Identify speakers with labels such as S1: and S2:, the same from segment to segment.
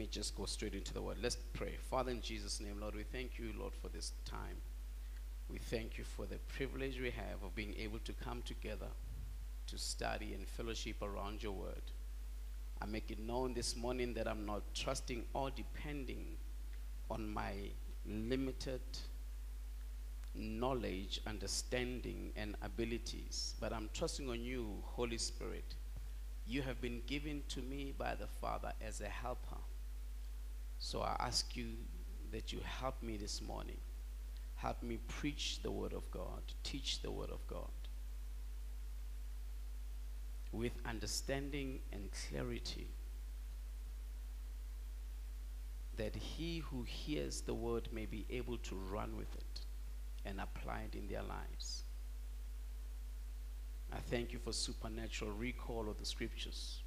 S1: me just go straight into the word. Let's pray. Father, in Jesus' name, Lord, we thank you, Lord, for this time. We thank you for the privilege we have of being able to come together to study and fellowship around your word. I make it known this morning that I'm not trusting or depending on my limited knowledge, understanding, and abilities, but I'm trusting on you, Holy Spirit. You have been given to me by the Father as a helper. So I ask you that you help me this morning. Help me preach the Word of God, teach the Word of God with understanding and clarity that he who hears the word may be able to run with it and apply it in their lives. I thank you for supernatural recall of the scriptures.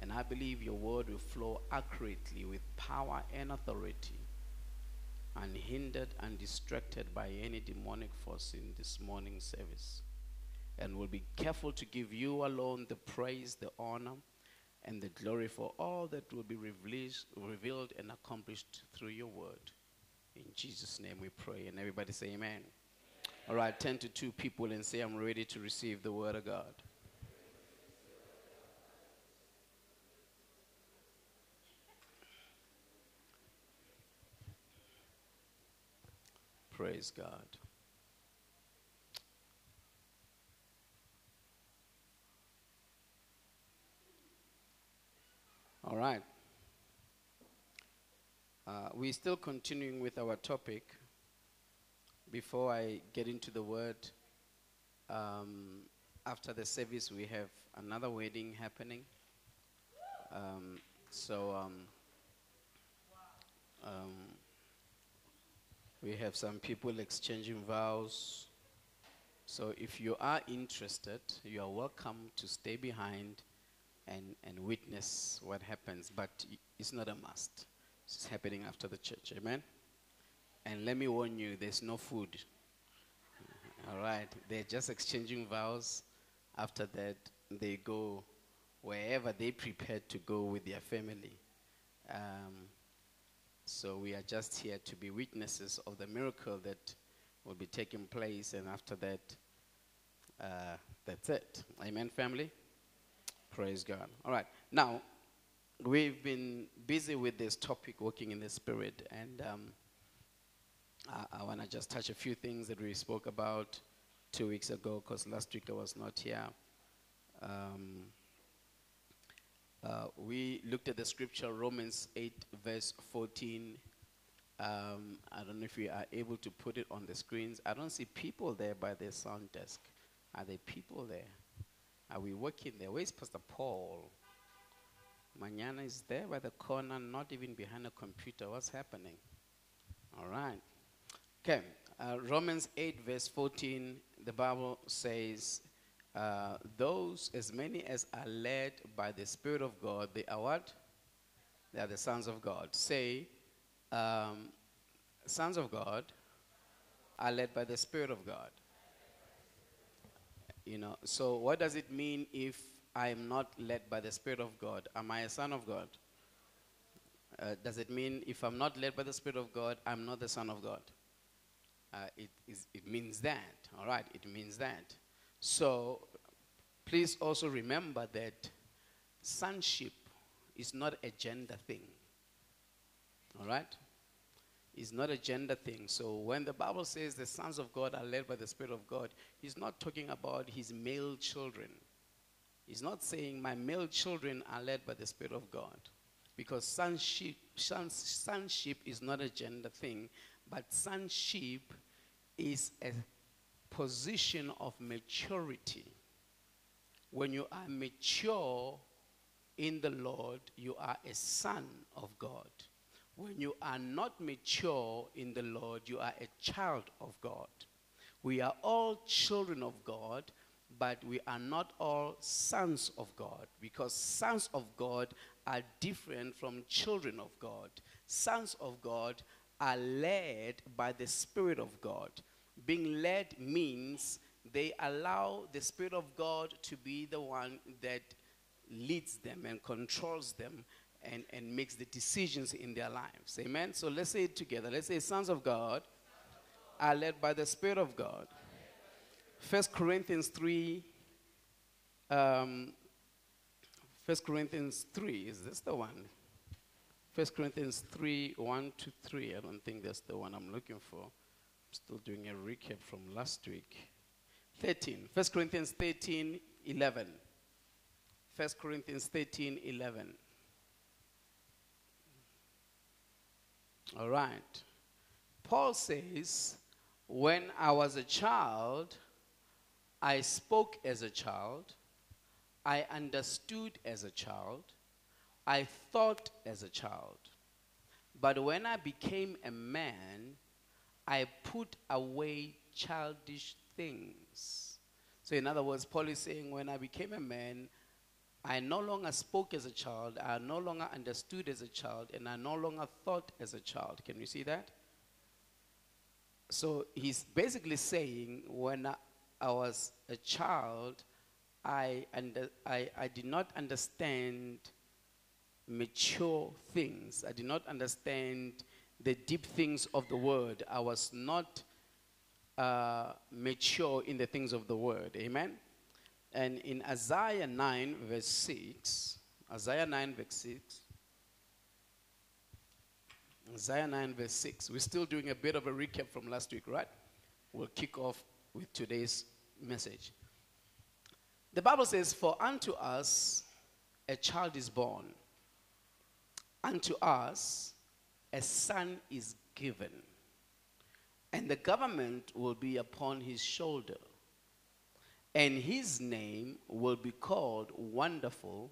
S1: And I believe your word will flow accurately with power and authority, unhindered and distracted by any demonic force in this morning's service. And will be careful to give you alone the praise, the honor, and the glory for all that will be revealed and accomplished through your word. In Jesus' name we pray. And everybody say amen. All right, turn to two people and say, I'm ready to receive the word of God. Praise God. All right. Uh, we're still continuing with our topic. Before I get into the word, um, after the service, we have another wedding happening. Um, so um, um, we have some people exchanging vows. So if you are interested, you are welcome to stay behind and, and witness what happens, but it's not a must. It's happening after the church. Amen? And let me warn you, there's no food. All right? They're just exchanging vows. After that, they go wherever they prepared to go with their family. Um, so we are just here to be witnesses of the miracle that will be taking place, and after that, uh, that's it. Amen, family? Praise God. All right. Now, we've been busy with this topic, walking in the Spirit, and um, I, I want to just touch a few things that we spoke about two weeks ago, because last week I was not here. Um, uh, we looked at the scripture, Romans 8, verse 14. Um, I don't know if we are able to put it on the screens. I don't see people there by the sound desk. Are there people there? Are we working there? Where's Pastor Paul? Manana is there by the corner, not even behind a computer. What's happening? All right. Okay. Uh, Romans 8, verse 14, the Bible says, uh, Those, as many as are led by the Spirit of God, they are what? They are the sons of God. Say, um, sons of God are led by the Spirit of God. You know, so what does it mean if I am not led by the Spirit of God? Am I a son of God? Uh, does it mean if I'm not led by the Spirit of God, I'm not the son of God? Uh, it, is, it means that, all right? It means that. So please also remember that sonship is not a gender thing, all right? It's not a gender thing. So when the Bible says the sons of God are led by the Spirit of God, he's not talking about his male children. He's not saying my male children are led by the Spirit of God. Because sonship, sonship is not a gender thing, but sonship is a position of maturity. When you are mature in the Lord, you are a son of God. When you are not mature in the Lord, you are a child of God. We are all children of God, but we are not all sons of God because sons of God are different from children of God. Sons of God are led by the Spirit of God. Being led means they allow the Spirit of God to be the one that leads them and controls them and, and makes the decisions in their lives. Amen. So let's say it together. Let's say sons of God are led by the Spirit of God. First Corinthians 3 um, 1 Corinthians 3, is this the one? 1 Corinthians 3, 1 to 3. I don't think that's the one I'm looking for. Still doing a recap from last week. 13. 1 Corinthians 13, 11. 1 Corinthians 13, 11. All right. Paul says, When I was a child, I spoke as a child, I understood as a child, I thought as a child. But when I became a man, I put away childish things. So, in other words, Paul is saying, when I became a man, I no longer spoke as a child, I no longer understood as a child, and I no longer thought as a child. Can you see that? So, he's basically saying, when I, I was a child, I, under, I, I did not understand mature things. I did not understand the deep things of the word. I was not uh, mature in the things of the word. Amen? And in Isaiah 9, verse 6, Isaiah 9, verse 6, Isaiah 9, verse 6, we're still doing a bit of a recap from last week, right? We'll kick off with today's message. The Bible says, For unto us a child is born, unto us a son is given, and the government will be upon his shoulder. And his name will be called Wonderful.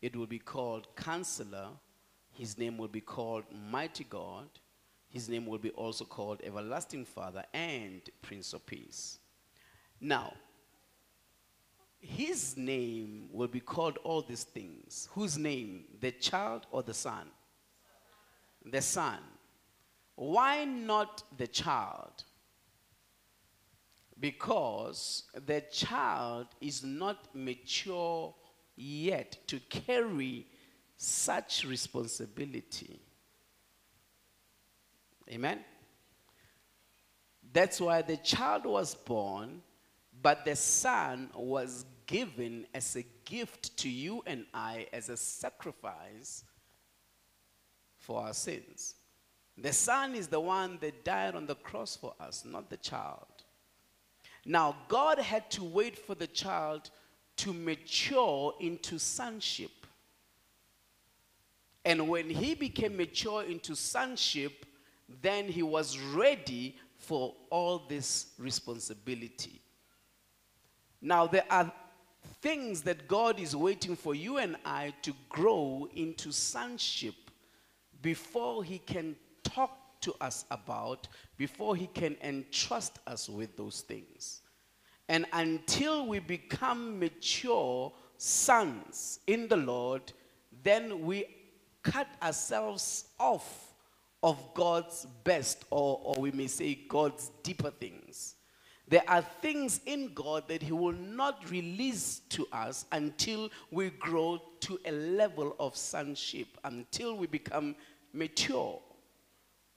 S1: It will be called Counselor. His name will be called Mighty God. His name will be also called Everlasting Father and Prince of Peace. Now, his name will be called all these things. Whose name? The child or the son? The son. Why not the child? Because the child is not mature yet to carry such responsibility. Amen? That's why the child was born, but the son was given as a gift to you and I as a sacrifice for our sins. The Son is the one that died on the cross for us, not the child. Now, God had to wait for the child to mature into sonship. And when he became mature into sonship, then he was ready for all this responsibility. Now, there are things that God is waiting for you and I to grow into sonship before He can talk to us about, before He can entrust us with those things. And until we become mature sons in the Lord, then we cut ourselves off of God's best, or, or we may say God's deeper things. There are things in God that He will not release to us until we grow to a level of sonship, until we become mature.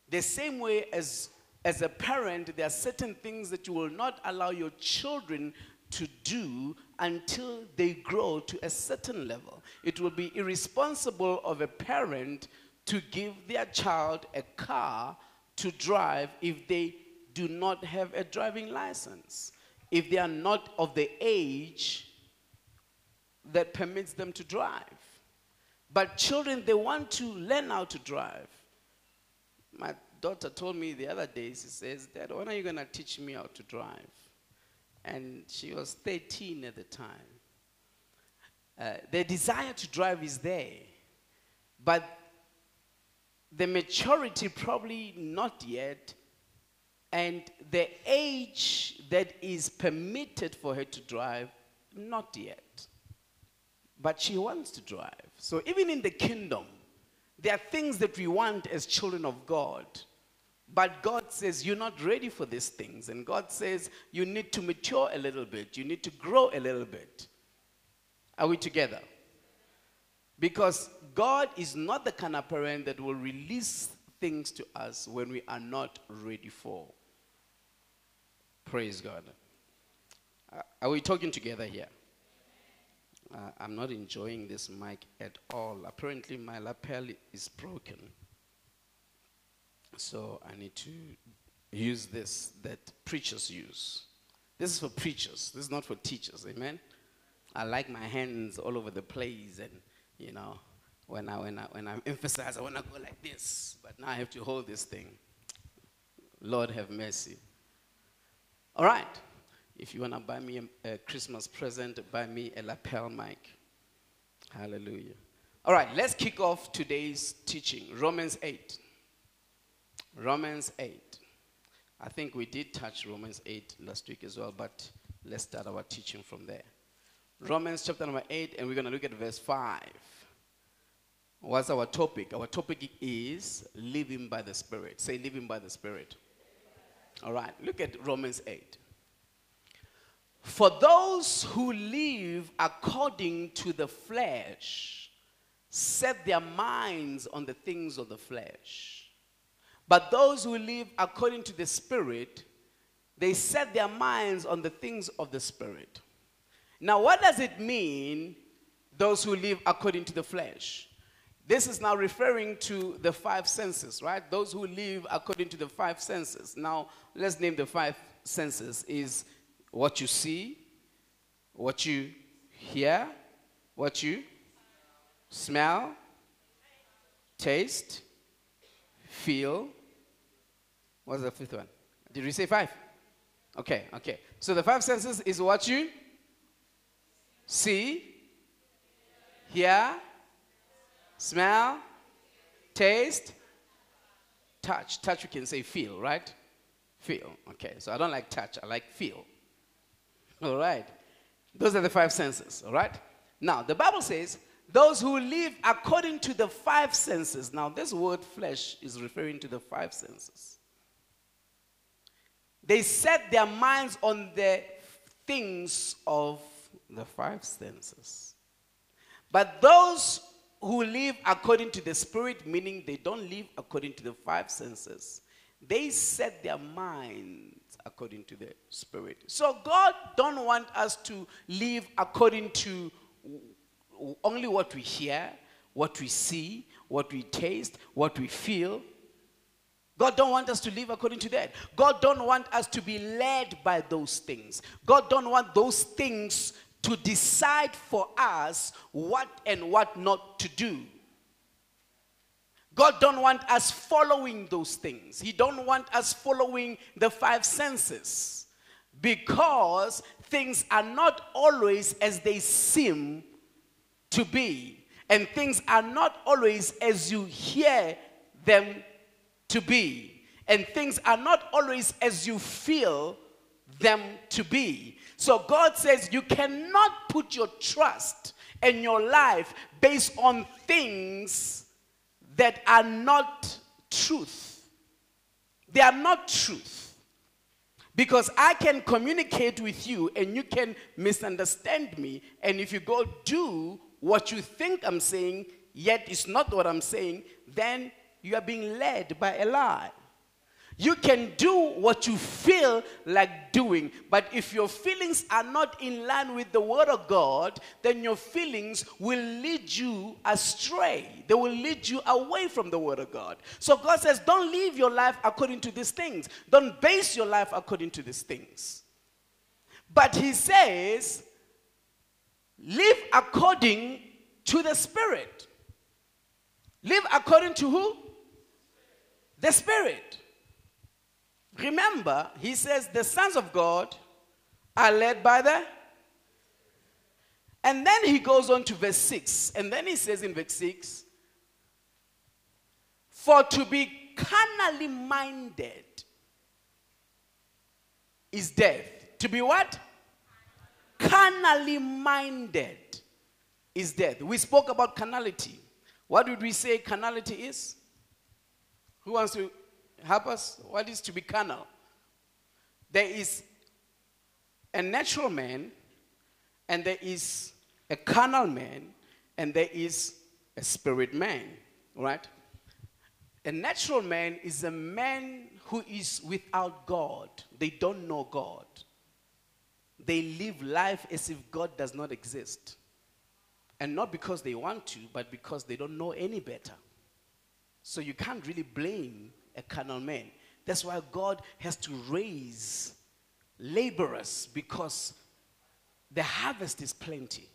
S1: The same way as, as a parent, there are certain things that you will not allow your children to do until they grow to a certain level. It will be irresponsible of a parent to give their child a car to drive if they do not have a driving license, if they are not of the age that permits them to drive. But children, they want to learn how to drive. My daughter told me the other day, she says, Dad, when are you going to teach me how to drive? And she was 13 at the time. Uh, the desire to drive is there, but the maturity probably not yet and the age that is permitted for her to drive, not yet. But she wants to drive. So even in the kingdom, there are things that we want as children of God. But God says, You're not ready for these things. And God says, You need to mature a little bit. You need to grow a little bit. Are we together? Because God is not the kind of parent that will release things to us when we are not ready for. Praise God. Are we talking together here? Uh, I'm not enjoying this mic at all. Apparently, my lapel is broken. So I need to use this that preachers use. This is for preachers. This is not for teachers. Amen. I like my hands all over the place, and you know, when I when I when I emphasize, I want to go like this, but now I have to hold this thing. Lord have mercy. All right. If you want to buy me a, a Christmas present, buy me a lapel mic. Hallelujah. All right, let's kick off today's teaching. Romans 8. Romans 8. I think we did touch Romans 8 last week as well, but let's start our teaching from there. Romans chapter number 8, and we're going to look at verse 5. What's our topic? Our topic is living by the Spirit. Say, living by the Spirit. All right, look at Romans 8. For those who live according to the flesh set their minds on the things of the flesh. But those who live according to the Spirit, they set their minds on the things of the Spirit. Now, what does it mean, those who live according to the flesh? This is now referring to the five senses, right? Those who live according to the five senses. Now, let's name the five senses is what you see, what you hear, what you smell, taste, feel. What's the fifth one? Did we say five? Okay, okay. So the five senses is what you see, hear, smell, taste, touch. Touch, we can say feel, right? Feel. Okay, so I don't like touch, I like feel. All right. Those are the five senses, all right? Now, the Bible says, those who live according to the five senses. Now, this word flesh is referring to the five senses. They set their minds on the things of the five senses. But those who live according to the Spirit, meaning they don't live according to the five senses, they set their minds according to the spirit. So God don't want us to live according to only what we hear, what we see, what we taste, what we feel. God don't want us to live according to that. God don't want us to be led by those things. God don't want those things to decide for us what and what not to do. God don't want us following those things. He don't want us following the five senses because things are not always as they seem to be and things are not always as you hear them to be and things are not always as you feel them to be. So God says you cannot put your trust and your life based on things that are not truth. They are not truth. Because I can communicate with you and you can misunderstand me. And if you go do what you think I'm saying, yet it's not what I'm saying, then you are being led by a lie. You can do what you feel like doing, but if your feelings are not in line with the Word of God, then your feelings will lead you astray. They will lead you away from the Word of God. So God says, don't live your life according to these things, don't base your life according to these things. But He says, live according to the Spirit. Live according to who? The Spirit. Remember, he says the sons of God are led by the. And then he goes on to verse 6. And then he says in verse 6 For to be carnally minded is death. To be what? Carnally minded is death. We spoke about carnality. What did we say carnality is? Who wants to help us? What is to be carnal? There is a natural man, and there is a carnal man, and there is a spirit man, right? A natural man is a man who is without God. They don't know God. They live life as if God does not exist. And not because they want to, but because they don't know any better. So you can't really blame a carnal man. That's why God has to raise laborers because the harvest is plenty.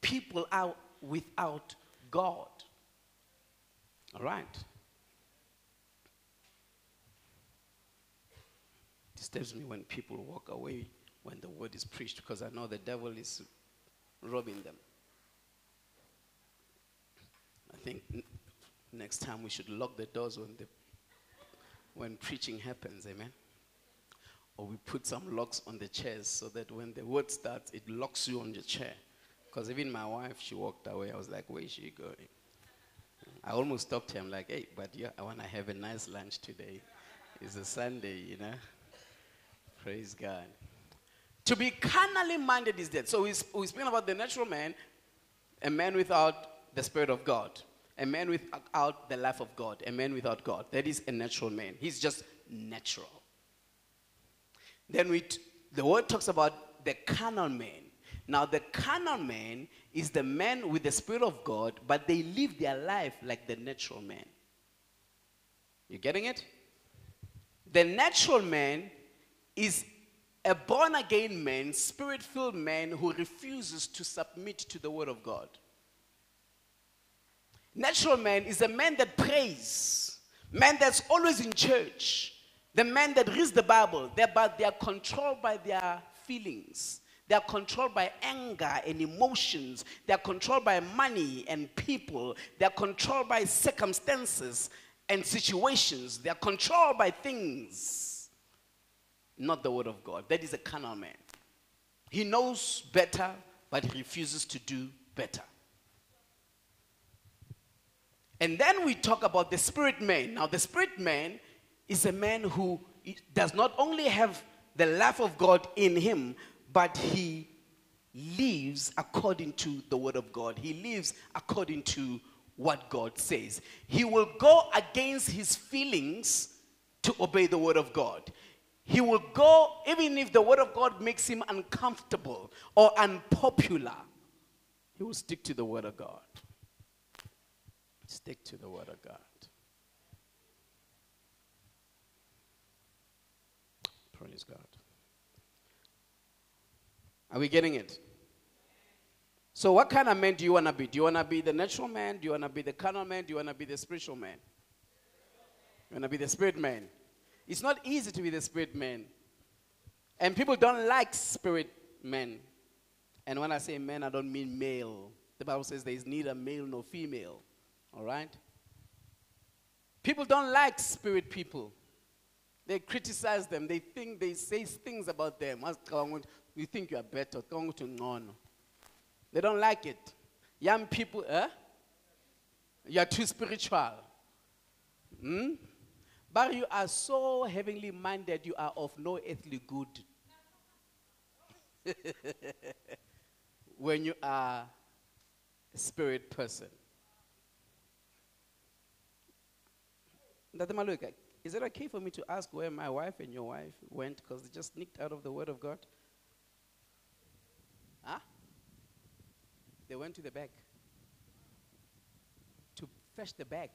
S1: People are without God. All right. Disturbs me when people walk away when the word is preached because I know the devil is robbing them. I think next time we should lock the doors when the when preaching happens, amen. Or we put some locks on the chairs so that when the word starts, it locks you on your chair. Because even my wife, she walked away. I was like, where is she going? I almost stopped her. I'm like, hey, but yeah, I want to have a nice lunch today. It's a Sunday, you know. Praise God. To be carnally minded is dead. So we, we speaking about the natural man, a man without the Spirit of God, a man without the life of God, a man without God. That is a natural man. He's just natural. Then we t- the word talks about the carnal man. Now, the carnal man is the man with the Spirit of God, but they live their life like the natural man. You getting it? The natural man is a born again man, spirit filled man who refuses to submit to the word of God. Natural man is a man that prays, man that's always in church, the man that reads the Bible, but they are controlled by their feelings. They are controlled by anger and emotions. They are controlled by money and people. They are controlled by circumstances and situations. They are controlled by things, not the word of God. That is a carnal man. He knows better, but he refuses to do better. And then we talk about the spirit man. Now, the spirit man is a man who does not only have the life of God in him, but he lives according to the word of God. He lives according to what God says. He will go against his feelings to obey the word of God. He will go even if the word of God makes him uncomfortable or unpopular. He will stick to the word of God. Stick to the word of God. Praise God. Are we getting it? So, what kind of man do you want to be? Do you want to be the natural man? Do you want to be the carnal man? Do you want to be the spiritual man? You want to be the spirit man? It's not easy to be the spirit man. And people don't like spirit men. And when I say men, I don't mean male. The Bible says there is neither male nor female. All right? People don't like spirit people. They criticize them. They think they say things about them. You think you are better. They don't like it. Young people, eh? You are too spiritual. Hmm? But you are so heavenly minded, you are of no earthly good. when you are a spirit person. Is it okay for me to ask where my wife and your wife went because they just sneaked out of the Word of God? Huh? They went to the back to fetch the bag.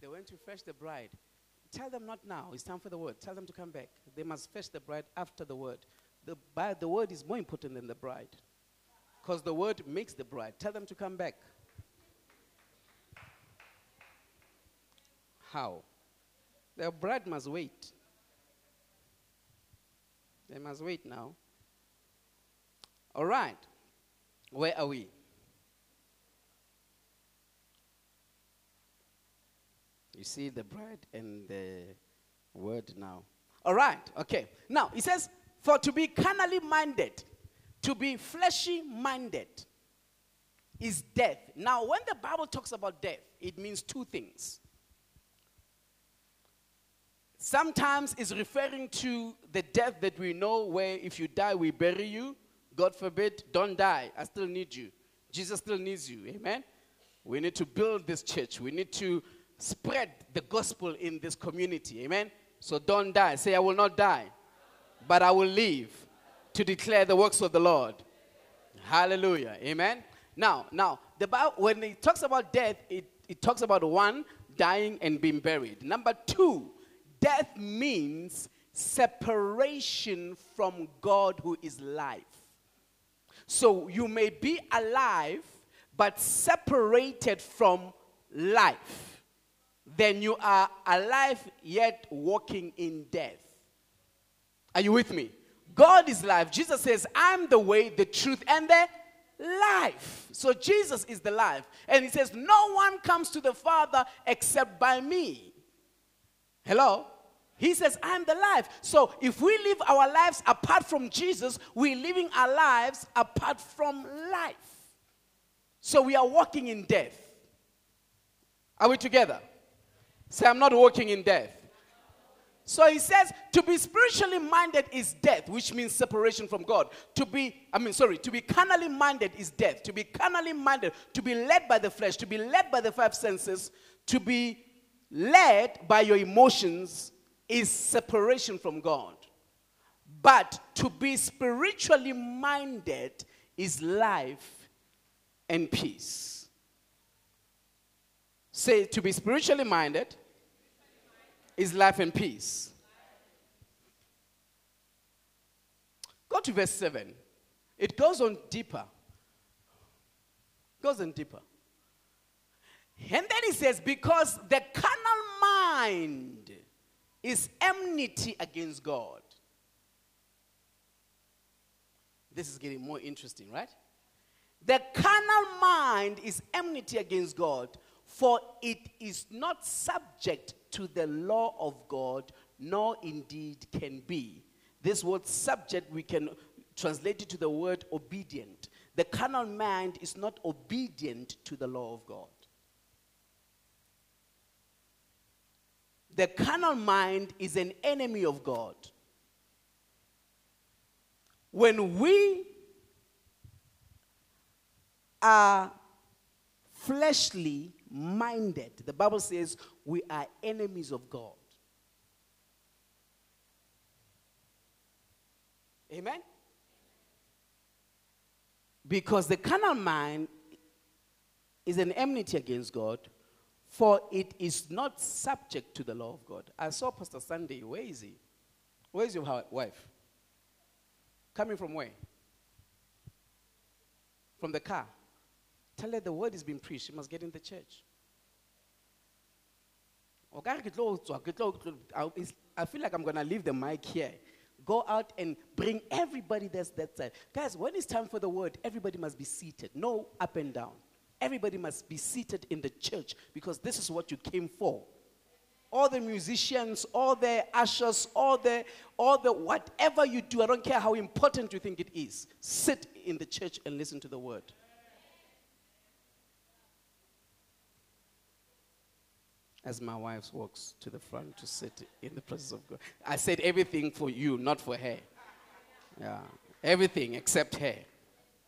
S1: They went to fetch the bride. Tell them not now. It's time for the word. Tell them to come back. They must fetch the bride after the word. The, the word is more important than the bride because the word makes the bride. Tell them to come back. How? The bride must wait. They must wait now. All right. Where are we? You see the bride and the word now. All right. Okay. Now, it says, for to be carnally minded, to be fleshy minded, is death. Now, when the Bible talks about death, it means two things. Sometimes it's referring to the death that we know where if you die, we bury you. God forbid, don't die. I still need you. Jesus still needs you. Amen. We need to build this church. We need to spread the gospel in this community. Amen. So don't die. Say, I will not die, but I will live to declare the works of the Lord. Hallelujah. Amen. Now, now, the Bible, when it talks about death, it, it talks about one, dying and being buried. Number two, death means separation from God who is life. So you may be alive, but separated from life. Then you are alive, yet walking in death. Are you with me? God is life. Jesus says, I'm the way, the truth, and the life. So Jesus is the life. And he says, No one comes to the Father except by me. Hello? He says, I'm the life. So if we live our lives apart from Jesus, we're living our lives apart from life. So we are walking in death. Are we together? Say, I'm not walking in death. So he says to be spiritually minded is death, which means separation from God. To be, I mean, sorry, to be carnally minded is death. To be carnally minded, to be led by the flesh, to be led by the five senses, to be led by your emotions is separation from God. But to be spiritually minded is life and peace. Say, to be spiritually minded is life and peace. Go to verse 7. It goes on deeper. Goes on deeper. And then he says, because the carnal mind is enmity against God. This is getting more interesting, right? The carnal mind is enmity against God, for it is not subject to the law of God, nor indeed can be. This word subject, we can translate it to the word obedient. The carnal mind is not obedient to the law of God. The carnal mind is an enemy of God. When we are fleshly minded, the Bible says we are enemies of God. Amen? Because the carnal mind is an enmity against God, for it is not subject to the law of God. I saw Pastor Sunday. Where is he? Where is your wife? Coming from where? From the car. Tell her the word is being preached. She must get in the church. I feel like I'm going to leave the mic here. Go out and bring everybody that's that side. Guys, when it's time for the word, everybody must be seated. No up and down. Everybody must be seated in the church because this is what you came for. All the musicians, all the ushers, all the, all the whatever you do, I don't care how important you think it is, sit in the church and listen to the word. as my wife walks to the front to sit in the presence of God. I said everything for you, not for her. Yeah. Everything except her.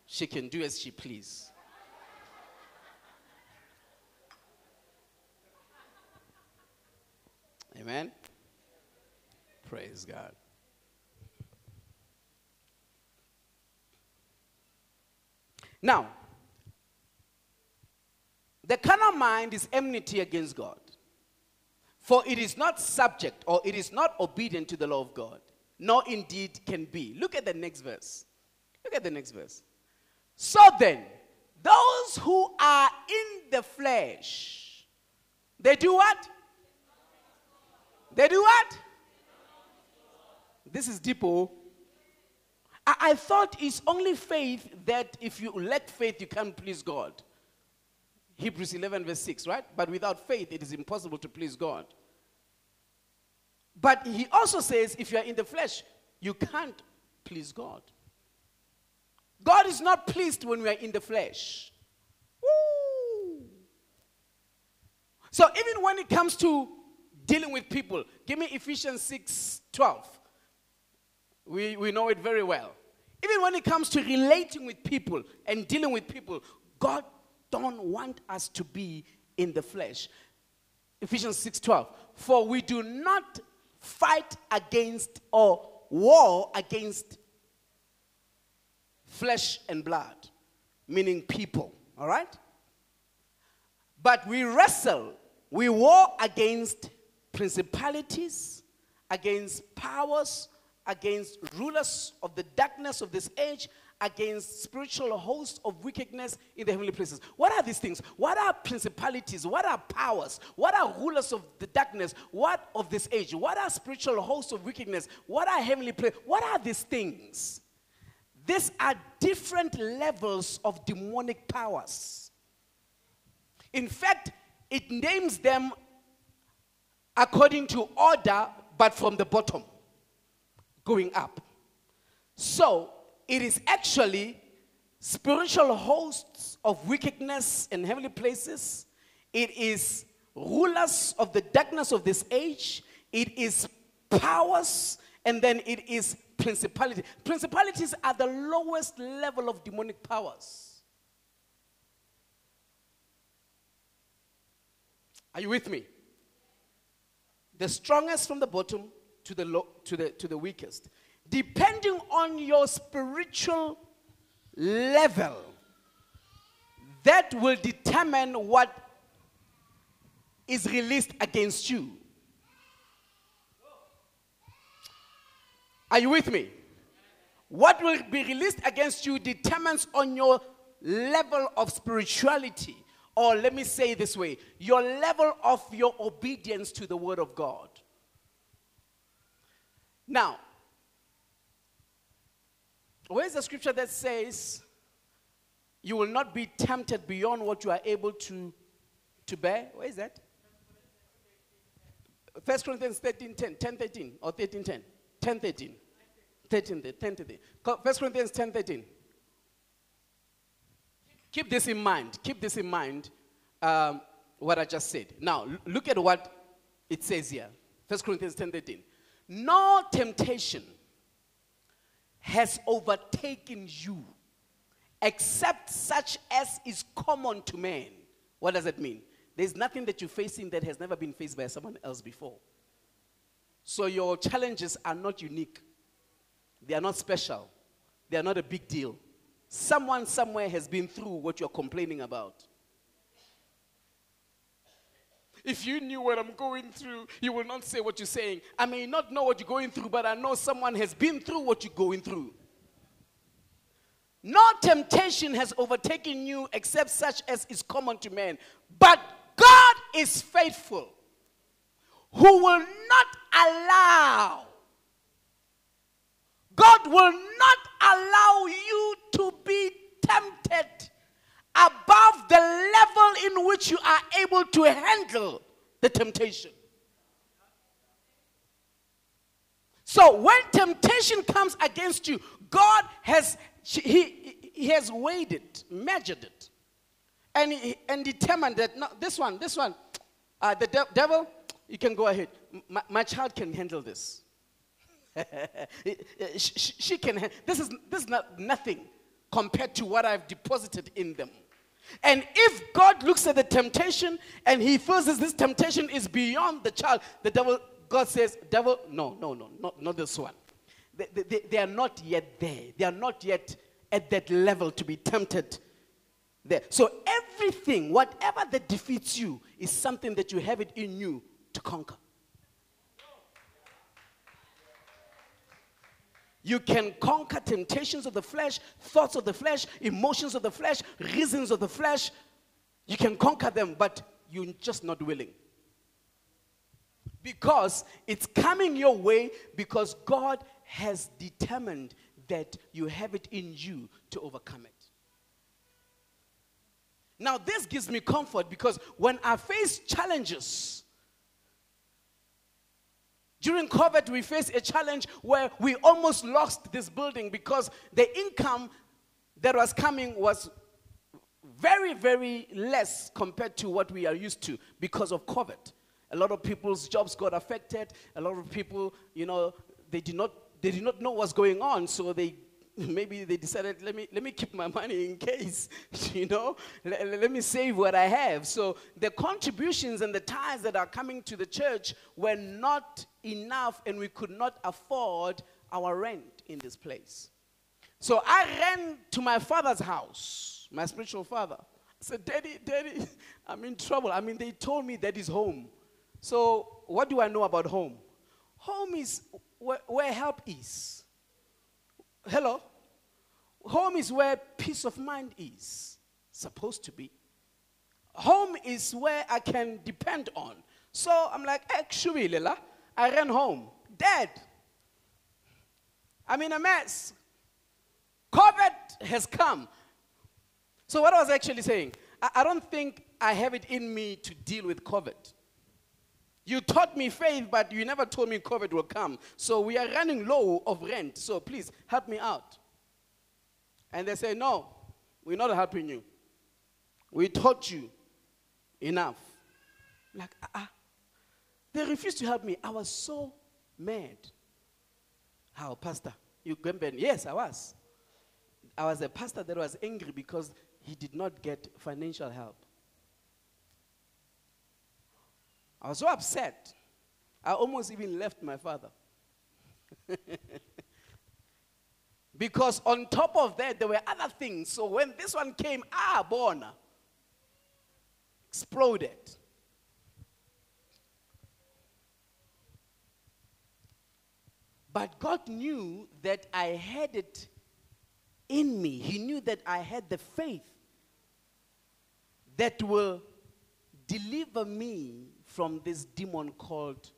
S1: She can do as she please. Amen. Praise God. Now, the carnal mind is enmity against God. For it is not subject or it is not obedient to the law of God, nor indeed can be. Look at the next verse. Look at the next verse. So then, those who are in the flesh, they do what? They do what? This is deep. Oh. I, I thought it's only faith that if you lack faith, you can't please God. Hebrews 11, verse 6, right? But without faith, it is impossible to please God. But he also says if you are in the flesh, you can't please God. God is not pleased when we are in the flesh. Woo! So even when it comes to dealing with people, give me Ephesians 6 12. We, we know it very well. Even when it comes to relating with people and dealing with people, God don't want us to be in the flesh. Ephesians 6:12. For we do not fight against or war against flesh and blood, meaning people, all right? But we wrestle, we war against principalities, against powers, against rulers of the darkness of this age, against spiritual hosts of wickedness in the heavenly places. What are these things? What are principalities? What are powers? What are rulers of the darkness? What of this age? What are spiritual hosts of wickedness? What are heavenly places? What are these things? These are different levels of demonic powers. In fact, it names them according to order, but from the bottom, going up. So, it is actually spiritual hosts of wickedness in heavenly places. It is rulers of the darkness of this age. It is powers. And then it is principality. Principalities are the lowest level of demonic powers. Are you with me? The strongest from the bottom to the, to the, to the weakest depending on your spiritual level, that will determine what is released against you. Are you with me? What will be released against you determines on your level of spirituality. Or let me say this way your level of your obedience to the Word of God. Now, Where's the scripture that says you will not be tempted beyond what you are able to, to bear? Where is that? 1 Corinthians 13 10, 10 13, or 13 10, 10 13. 13, 10 13. 1 Corinthians 10 13. Keep this in mind. Keep this in mind, um, what I just said. Now, look at what it says here. 1 Corinthians 10 13. No temptation has overtaken you, except such as is common to men. What does that mean? There's nothing that you're facing that has never been faced by someone else before. So your challenges are not unique, they are not special, they are not a big deal. Someone somewhere has been through what you're complaining about. If you knew what I'm going through, you will not say what you're saying. I may not know what you're going through, but I know someone has been through what you're going through. No temptation has overtaken you except such as is common to men. But God is faithful, who will not allow, God will not allow you to be tempted above the level in which you are able to handle the temptation. So when temptation comes against you, God has he, he has weighed it, measured it, and, and determined that no, this one, this one, uh, the de- devil, you can go ahead. My child can handle this. she, she, can. This is this is not nothing compared to what I've deposited in them. And if God looks at the temptation and he feels this temptation is beyond the child, the devil, God says, devil, no, no, no, not, not this one. They, they, they are not yet there. They are not yet at that level to be tempted there. So everything, whatever that defeats you, is something that you have it in you to conquer. You can conquer temptations of the flesh, thoughts of the flesh, emotions of the flesh, reasons of the flesh. You can conquer them, but you're just not willing. Because it's coming your way because God has determined that you have it in you to overcome it. Now, this gives me comfort because when I face challenges, during COVID, we faced a challenge where we almost lost this building because the income that was coming was very, very less compared to what we are used to because of COVID. A lot of people's jobs got affected. A lot of people, you know, they did not, they did not know what's going on, so they maybe they decided let me let me keep my money in case you know let, let, me save what i have so the contributions and the tithes that are coming to the church were not enough and we could not afford our rent in this place so i ran to my father's house my spiritual father i said daddy daddy i'm in trouble i mean they told me that is home so what do i know about home home is where, where help is Hello? Home is where peace of mind is supposed to be. Home is where I can depend on. So I'm like, actually, Lila, I ran home, dead. I'm in a mess. COVID has come. So, what I was actually saying, I, I don't think I have it in me to deal with COVID. You taught me faith, but you never told me COVID will come. So we are running low of rent. So please help me out. And they say, No, we're not helping you. We taught you enough. Like, ah, uh-uh. They refused to help me. I was so mad. How, Pastor? You Gwemben? Yes, I was. I was a pastor that was angry because he did not get financial help. I was so upset. I almost even left my father. because on top of that, there were other things. So when this one came, ah, born, exploded. But God knew that I had it in me. He knew that I had the faith that will deliver me from this demon called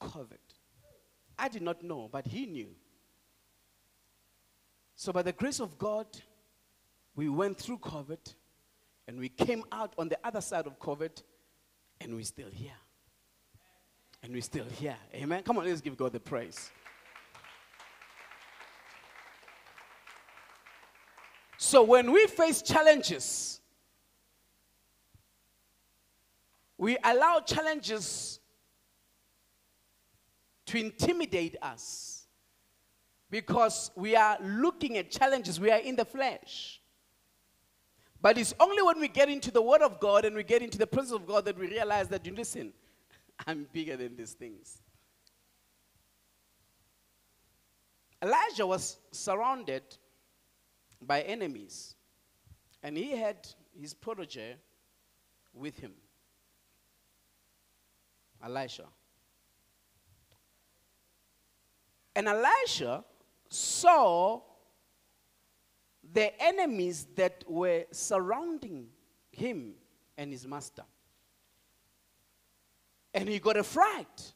S1: COVID. I did not know, but he knew. So, by the grace of God, we went through COVID and we came out on the other side of COVID and we're still here. And we're still here. Amen. Come on, let's give God the praise. So, when we face challenges, we allow challenges to intimidate us because we are looking at challenges, we are in the flesh. But it's only when we get into the Word of God and we get into the presence of God that we realize that, you listen, I'm bigger than these things. Elijah was surrounded by enemies, and he had his protege with him. Elisha. And Elisha saw the enemies that were surrounding him and his master. And he got a fright.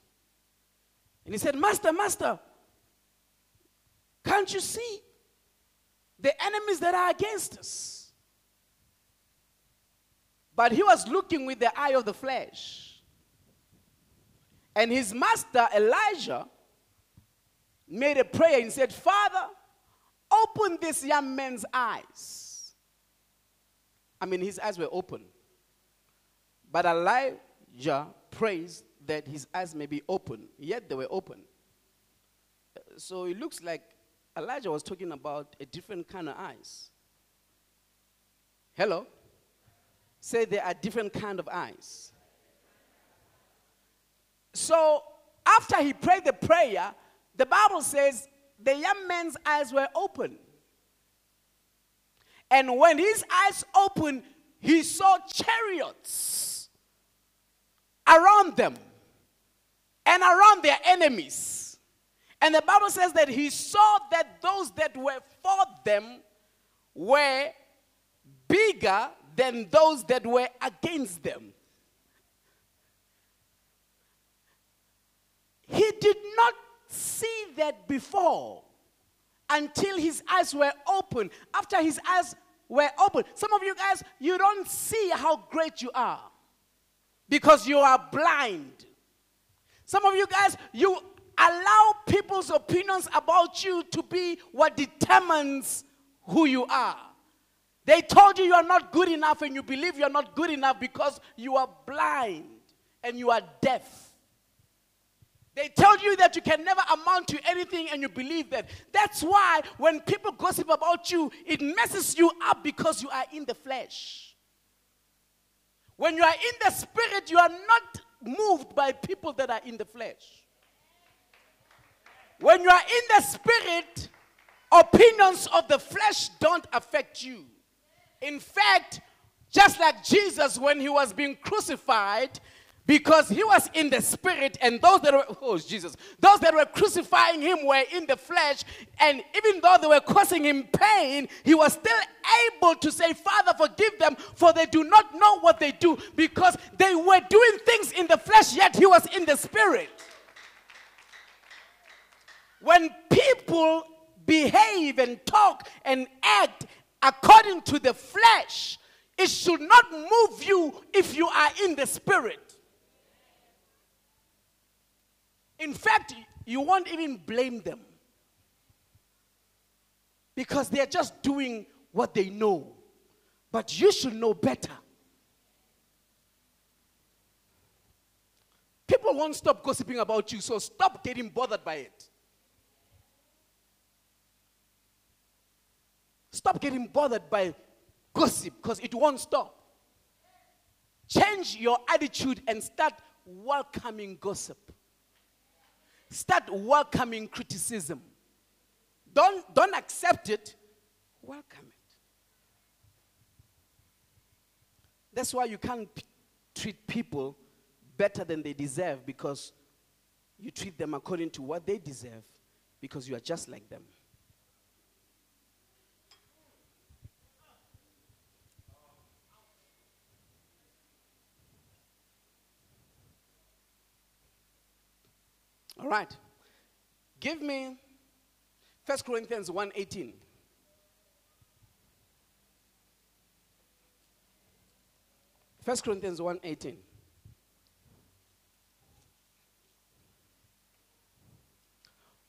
S1: And he said, Master, Master, can't you see the enemies that are against us? But he was looking with the eye of the flesh. And his master, Elijah, made a prayer and said, Father, open this young man's eyes. I mean, his eyes were open. But Elijah prays that his eyes may be open, yet they were open. So it looks like Elijah was talking about a different kind of eyes. Hello? Say there are different kind of eyes. So after he prayed the prayer, the Bible says the young man's eyes were open. And when his eyes opened, he saw chariots around them and around their enemies. And the Bible says that he saw that those that were for them were bigger than those that were against them. He did not see that before until his eyes were open. After his eyes were open, some of you guys, you don't see how great you are because you are blind. Some of you guys, you allow people's opinions about you to be what determines who you are. They told you you are not good enough, and you believe you are not good enough because you are blind and you are deaf. They told you that you can never amount to anything and you believe that. That's why when people gossip about you, it messes you up because you are in the flesh. When you are in the spirit, you are not moved by people that are in the flesh. When you are in the spirit, opinions of the flesh don't affect you. In fact, just like Jesus, when he was being crucified, because he was in the spirit and those that were oh jesus those that were crucifying him were in the flesh and even though they were causing him pain he was still able to say father forgive them for they do not know what they do because they were doing things in the flesh yet he was in the spirit when people behave and talk and act according to the flesh it should not move you if you are in the spirit In fact, you won't even blame them because they're just doing what they know. But you should know better. People won't stop gossiping about you, so stop getting bothered by it. Stop getting bothered by gossip because it won't stop. Change your attitude and start welcoming gossip. Start welcoming criticism. Don't, don't accept it, welcome it. That's why you can't p- treat people better than they deserve because you treat them according to what they deserve because you are just like them. All right. Give me 1 Corinthians 1:18. First Corinthians 1:18.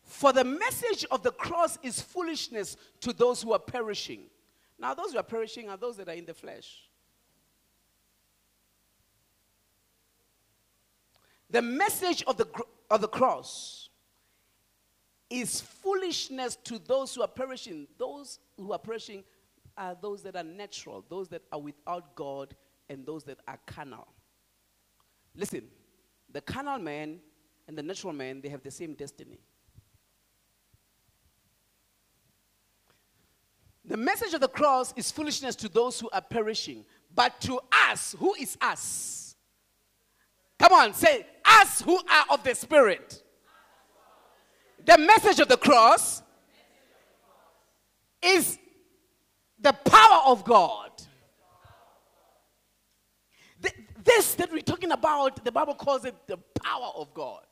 S1: For the message of the cross is foolishness to those who are perishing. Now, those who are perishing are those that are in the flesh. The message of the, of the cross is foolishness to those who are perishing. Those who are perishing are those that are natural, those that are without God, and those that are carnal. Listen, the carnal man and the natural man, they have the same destiny. The message of the cross is foolishness to those who are perishing, but to us, who is us? Come on, say, us who are of the Spirit. The message of the cross is the power of God. This that we're talking about, the Bible calls it the power of God.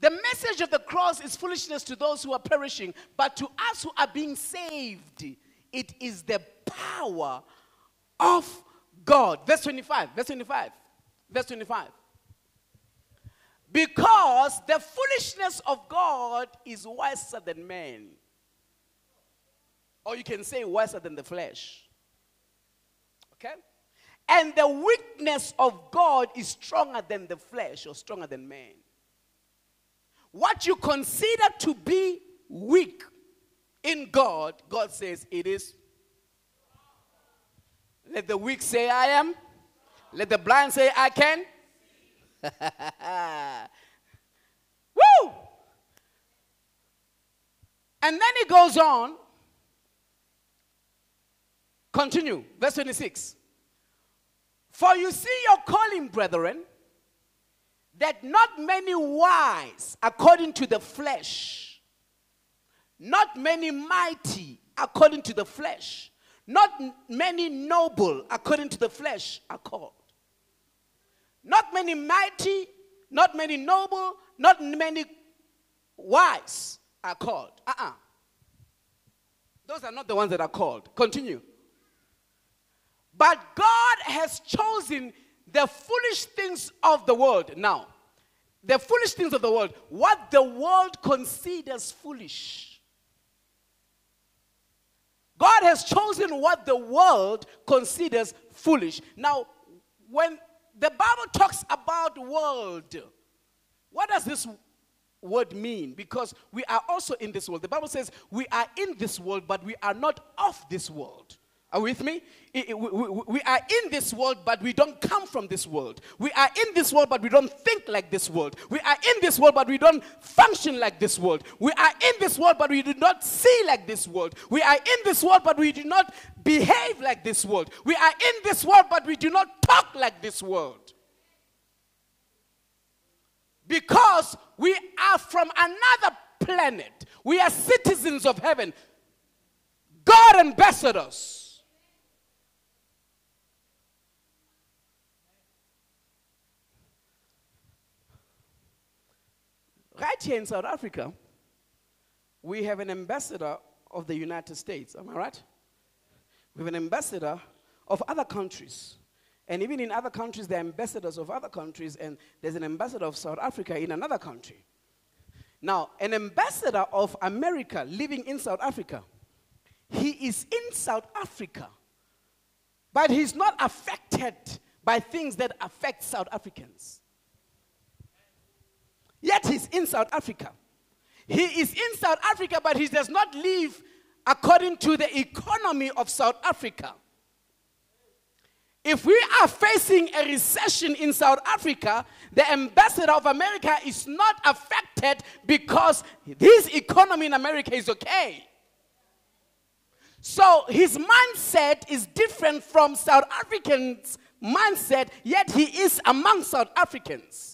S1: The message of the cross is foolishness to those who are perishing, but to us who are being saved, it is the power of God. Verse 25. Verse 25. Verse 25. Because the foolishness of God is wiser than men. Or you can say wiser than the flesh. Okay? And the weakness of God is stronger than the flesh or stronger than man. What you consider to be weak in God, God says it is. Let the weak say, I am. Let the blind say, I can. Woo! And then he goes on. Continue. Verse 26. For you see your calling, brethren, that not many wise according to the flesh, not many mighty according to the flesh, not many noble according to the flesh are called. Not many mighty, not many noble, not many wise are called. Uh uh-uh. uh Those are not the ones that are called. Continue. But God has chosen the foolish things of the world. Now, the foolish things of the world, what the world considers foolish. God has chosen what the world considers foolish. Now, when the Bible talks about world. What does this word mean? Because we are also in this world. The Bible says we are in this world, but we are not of this world. Are with me? We are in this world, but we don't come from this world. We are in this world, but we don't think like this world. We are in this world, but we don't function like this world. We are in this world, but we do not see like this world. We are in this world, but we do not behave like this world. We are in this world, but we do not talk like this world. Because we are from another planet. We are citizens of heaven. God ambassadors. Right here in South Africa, we have an ambassador of the United States. Am I right? We have an ambassador of other countries. And even in other countries, there are ambassadors of other countries, and there's an ambassador of South Africa in another country. Now, an ambassador of America living in South Africa, he is in South Africa, but he's not affected by things that affect South Africans. Yet he's in South Africa. He is in South Africa, but he does not live according to the economy of South Africa. If we are facing a recession in South Africa, the ambassador of America is not affected because his economy in America is okay. So his mindset is different from South Africans' mindset, yet he is among South Africans.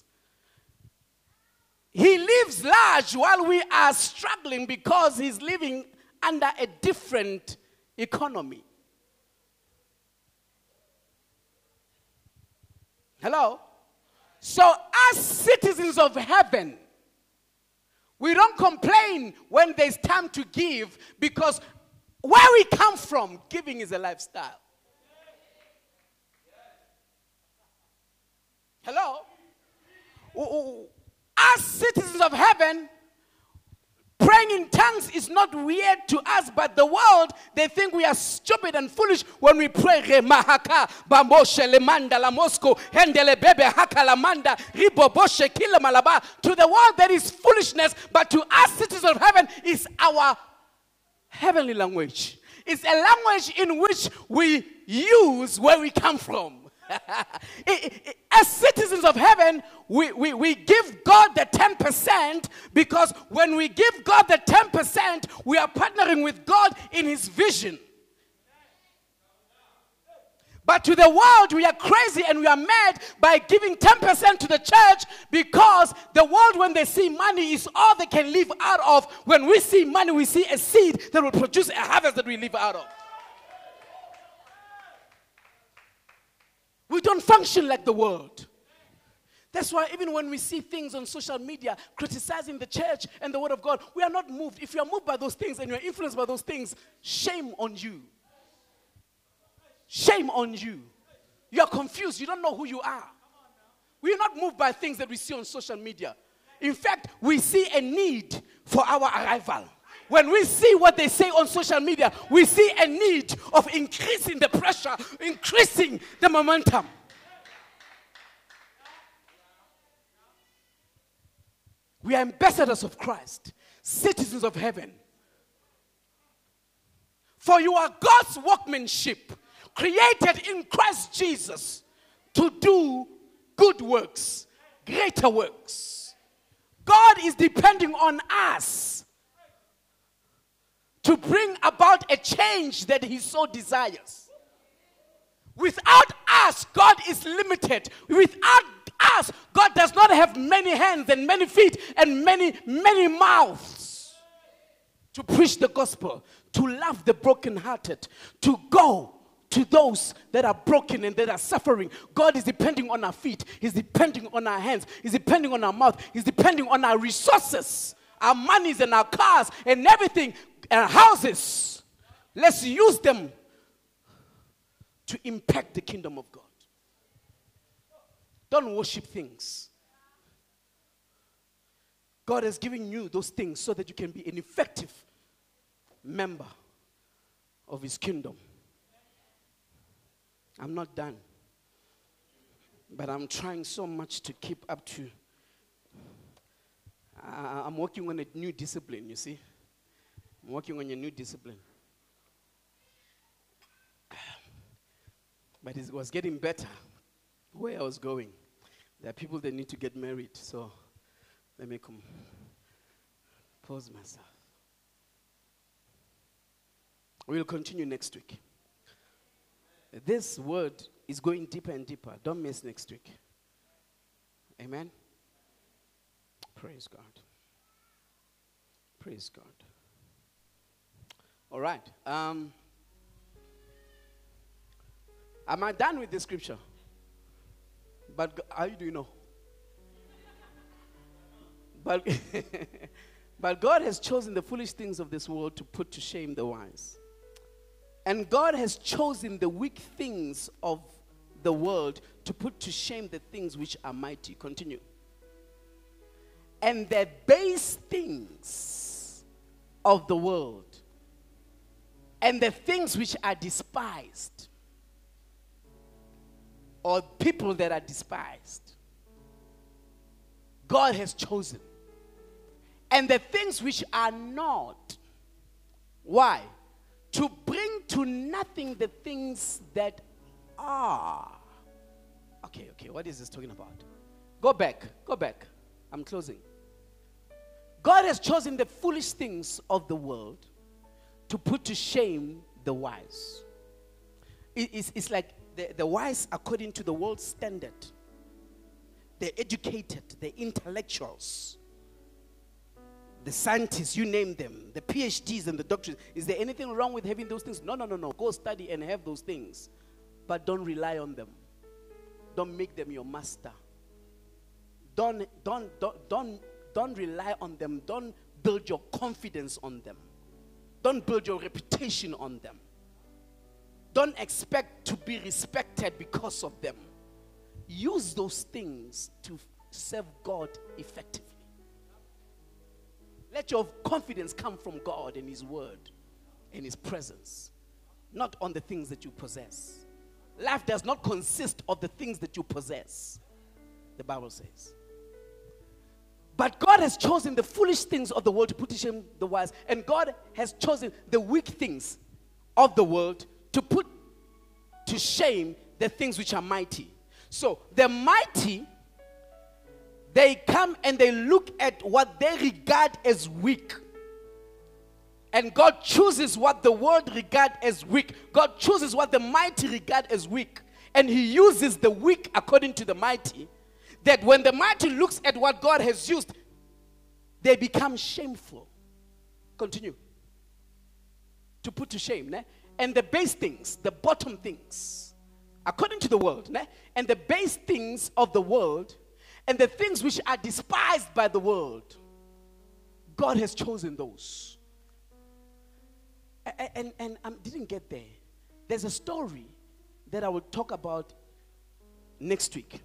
S1: He lives large while we are struggling because he's living under a different economy. Hello? So, as citizens of heaven, we don't complain when there's time to give because where we come from, giving is a lifestyle. Hello? As citizens of heaven, praying in tongues is not weird to us, but the world, they think we are stupid and foolish when we pray. Mosco, hendele bebe, malaba. To the world, that is foolishness, but to us, citizens of heaven, is our heavenly language. It's a language in which we use where we come from. As citizens of heaven, we, we, we give God the 10% because when we give God the 10%, we are partnering with God in His vision. But to the world, we are crazy and we are mad by giving 10% to the church because the world, when they see money, is all they can live out of. When we see money, we see a seed that will produce a harvest that we live out of. We don't function like the world. That's why even when we see things on social media criticizing the church and the word of God, we are not moved. If you are moved by those things and you're influenced by those things, shame on you. Shame on you. You are confused. You don't know who you are. We are not moved by things that we see on social media. In fact, we see a need for our arrival. When we see what they say on social media, we see a need of increasing the pressure, increasing the momentum. We are ambassadors of Christ, citizens of heaven. For you are God's workmanship, created in Christ Jesus to do good works, greater works. God is depending on us to bring about a change that he so desires. Without us, God is limited. Without us, God does not have many hands and many feet and many, many mouths to preach the gospel, to love the brokenhearted, to go to those that are broken and that are suffering. God is depending on our feet, He's depending on our hands, He's depending on our mouth, He's depending on our resources, our monies and our cars and everything and houses. Let's use them to impact the kingdom of God. Don't worship things. God has given you those things so that you can be an effective member of His kingdom. I'm not done, but I'm trying so much to keep up to I'm working on a new discipline, you see. I'm working on a new discipline. But it was getting better where I was going. There are people that need to get married, so let me come pause myself. We'll continue next week. This word is going deeper and deeper. Don't miss next week. Amen. Praise God. Praise God. All right. Um, am I done with the scripture? But how do you know? But, but God has chosen the foolish things of this world to put to shame the wise. And God has chosen the weak things of the world to put to shame the things which are mighty. Continue. And the base things of the world and the things which are despised or people that are despised, God has chosen. And the things which are not, why? To bring to nothing the things that are. Okay, okay, what is this talking about? Go back, go back. I'm closing. God has chosen the foolish things of the world to put to shame the wise. It, it's, it's like the, the wise according to the world standard. They're educated, they're intellectuals, the scientists, you name them, the PhDs and the doctors. Is there anything wrong with having those things? No, no, no, no. Go study and have those things. But don't rely on them. Don't make them your master. Don't, don't, don't, don't, don't rely on them. Don't build your confidence on them. Don't build your reputation on them. Don't expect to be respected because of them. Use those things to serve God effectively. Let your confidence come from God and His Word and His presence, not on the things that you possess. Life does not consist of the things that you possess, the Bible says. But God has chosen the foolish things of the world to put to shame the wise, and God has chosen the weak things of the world to put to shame the things which are mighty. So the mighty, they come and they look at what they regard as weak. And God chooses what the world regard as weak. God chooses what the mighty regard as weak. And he uses the weak according to the mighty. That when the mighty looks at what God has used, they become shameful. Continue. To put to shame. Ne? And the base things, the bottom things, according to the world, ne? and the base things of the world, and the things which are despised by the world, God has chosen those and, and I didn't get there. There's a story that I will talk about next week.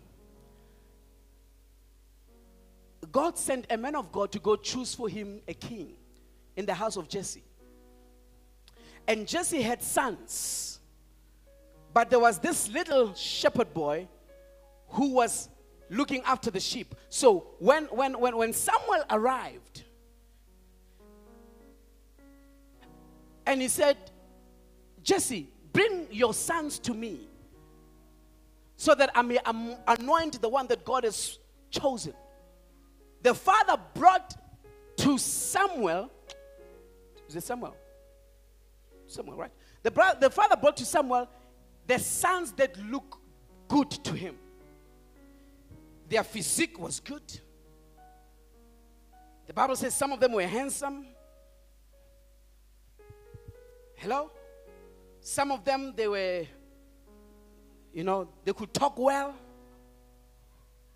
S1: God sent a man of God to go choose for him a king in the house of Jesse. And Jesse had sons. But there was this little shepherd boy who was looking after the sheep. So when, when, when, when Samuel arrived, And he said, Jesse, bring your sons to me so that I may anoint the one that God has chosen. The father brought to Samuel, is it Samuel? Samuel, right? The, the father brought to Samuel the sons that look good to him. Their physique was good. The Bible says some of them were handsome, Hello? Some of them, they were, you know, they could talk well.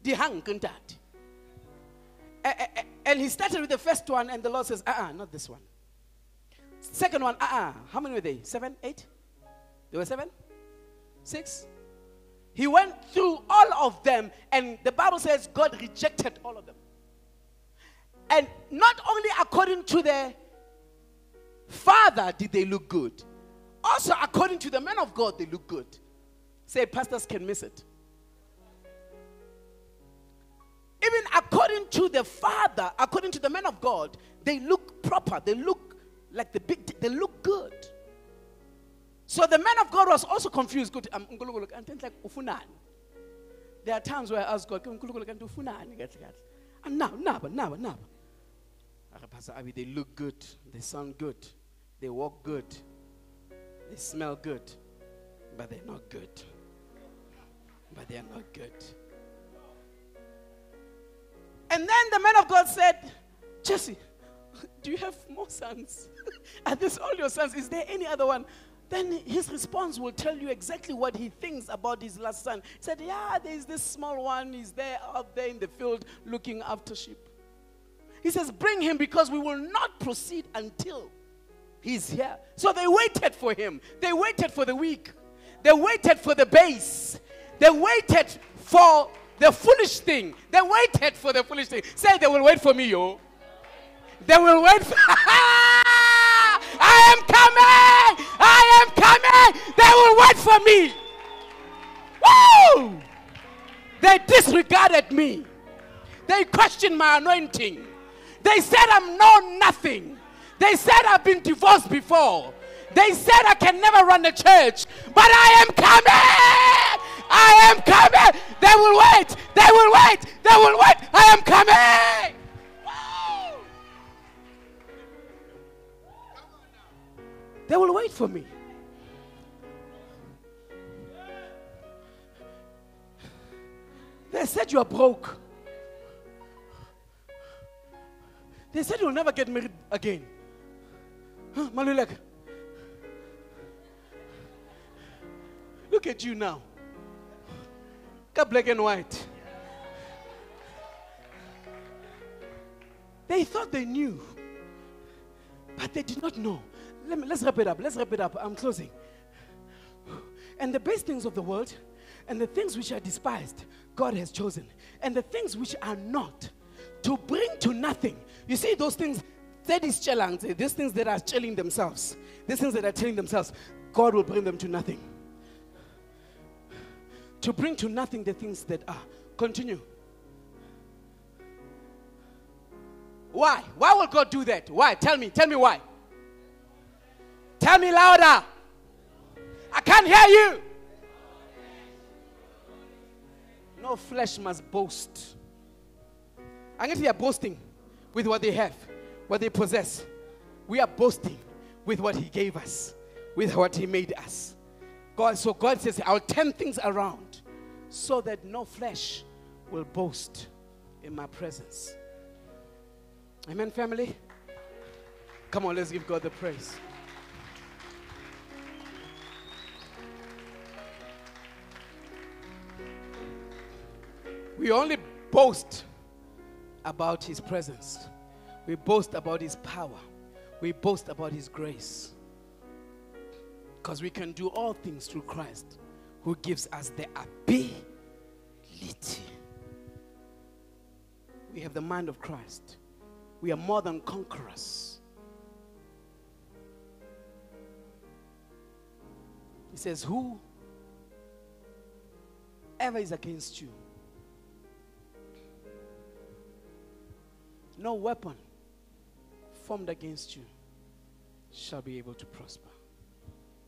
S1: The hang that. And he started with the first one, and the Lord says, uh uh-uh, uh not this one. Second one, uh uh-uh. uh. How many were they? Seven? Eight? There were seven? Six? He went through all of them, and the Bible says God rejected all of them. And not only according to the Father, did they look good? Also, according to the men of God, they look good. Say, pastors can miss it. Even according to the father, according to the man of God, they look proper. They look like the big, they look good. So the man of God was also confused. Good, um, and like. There are times where I ask God? And now, now, now, now. Pastor Abi, they look good, they sound good, they walk good, they smell good, but they're not good. But they're not good. And then the man of God said, Jesse, do you have more sons? Are these all your sons? Is there any other one? Then his response will tell you exactly what he thinks about his last son. He said, Yeah, there's this small one. He's there out there in the field looking after sheep. He says, Bring him because we will not proceed until he's here. So they waited for him. They waited for the week. They waited for the base. They waited for the foolish thing. They waited for the foolish thing. Say, they will wait for me, yo. They will wait for. I am coming! I am coming! They will wait for me. Woo! They disregarded me. They questioned my anointing. They said I'm no nothing. They said I've been divorced before. They said I can never run the church. But I am coming! I am coming! They will wait! They will wait! They will wait! I am coming! They will wait for me. They said you are broke. They said you'll never get married again. Huh? Look at you now. Got black and white. They thought they knew, but they did not know let me, let's wrap it up. Let's wrap it up. I'm closing. And the best things of the world and the things which are despised, God has chosen. And the things which are not, to bring to nothing. You see, those things, that is challenge, these things that are chilling themselves, these things that are telling themselves, God will bring them to nothing. To bring to nothing the things that are. Continue. Why? Why will God do that? Why? Tell me. Tell me why. Tell me louder. I can't hear you. No flesh must boast. I guess we are boasting with what they have, what they possess. We are boasting with what He gave us, with what He made us. God, so God says, I'll turn things around so that no flesh will boast in my presence. Amen, family? Come on, let's give God the praise. We only boast about His presence, we boast about His power, we boast about His grace. Because we can do all things through Christ who gives us the ability. We have the mind of Christ. We are more than conquerors. He says, Who ever is against you no weapon formed against you shall be able to prosper.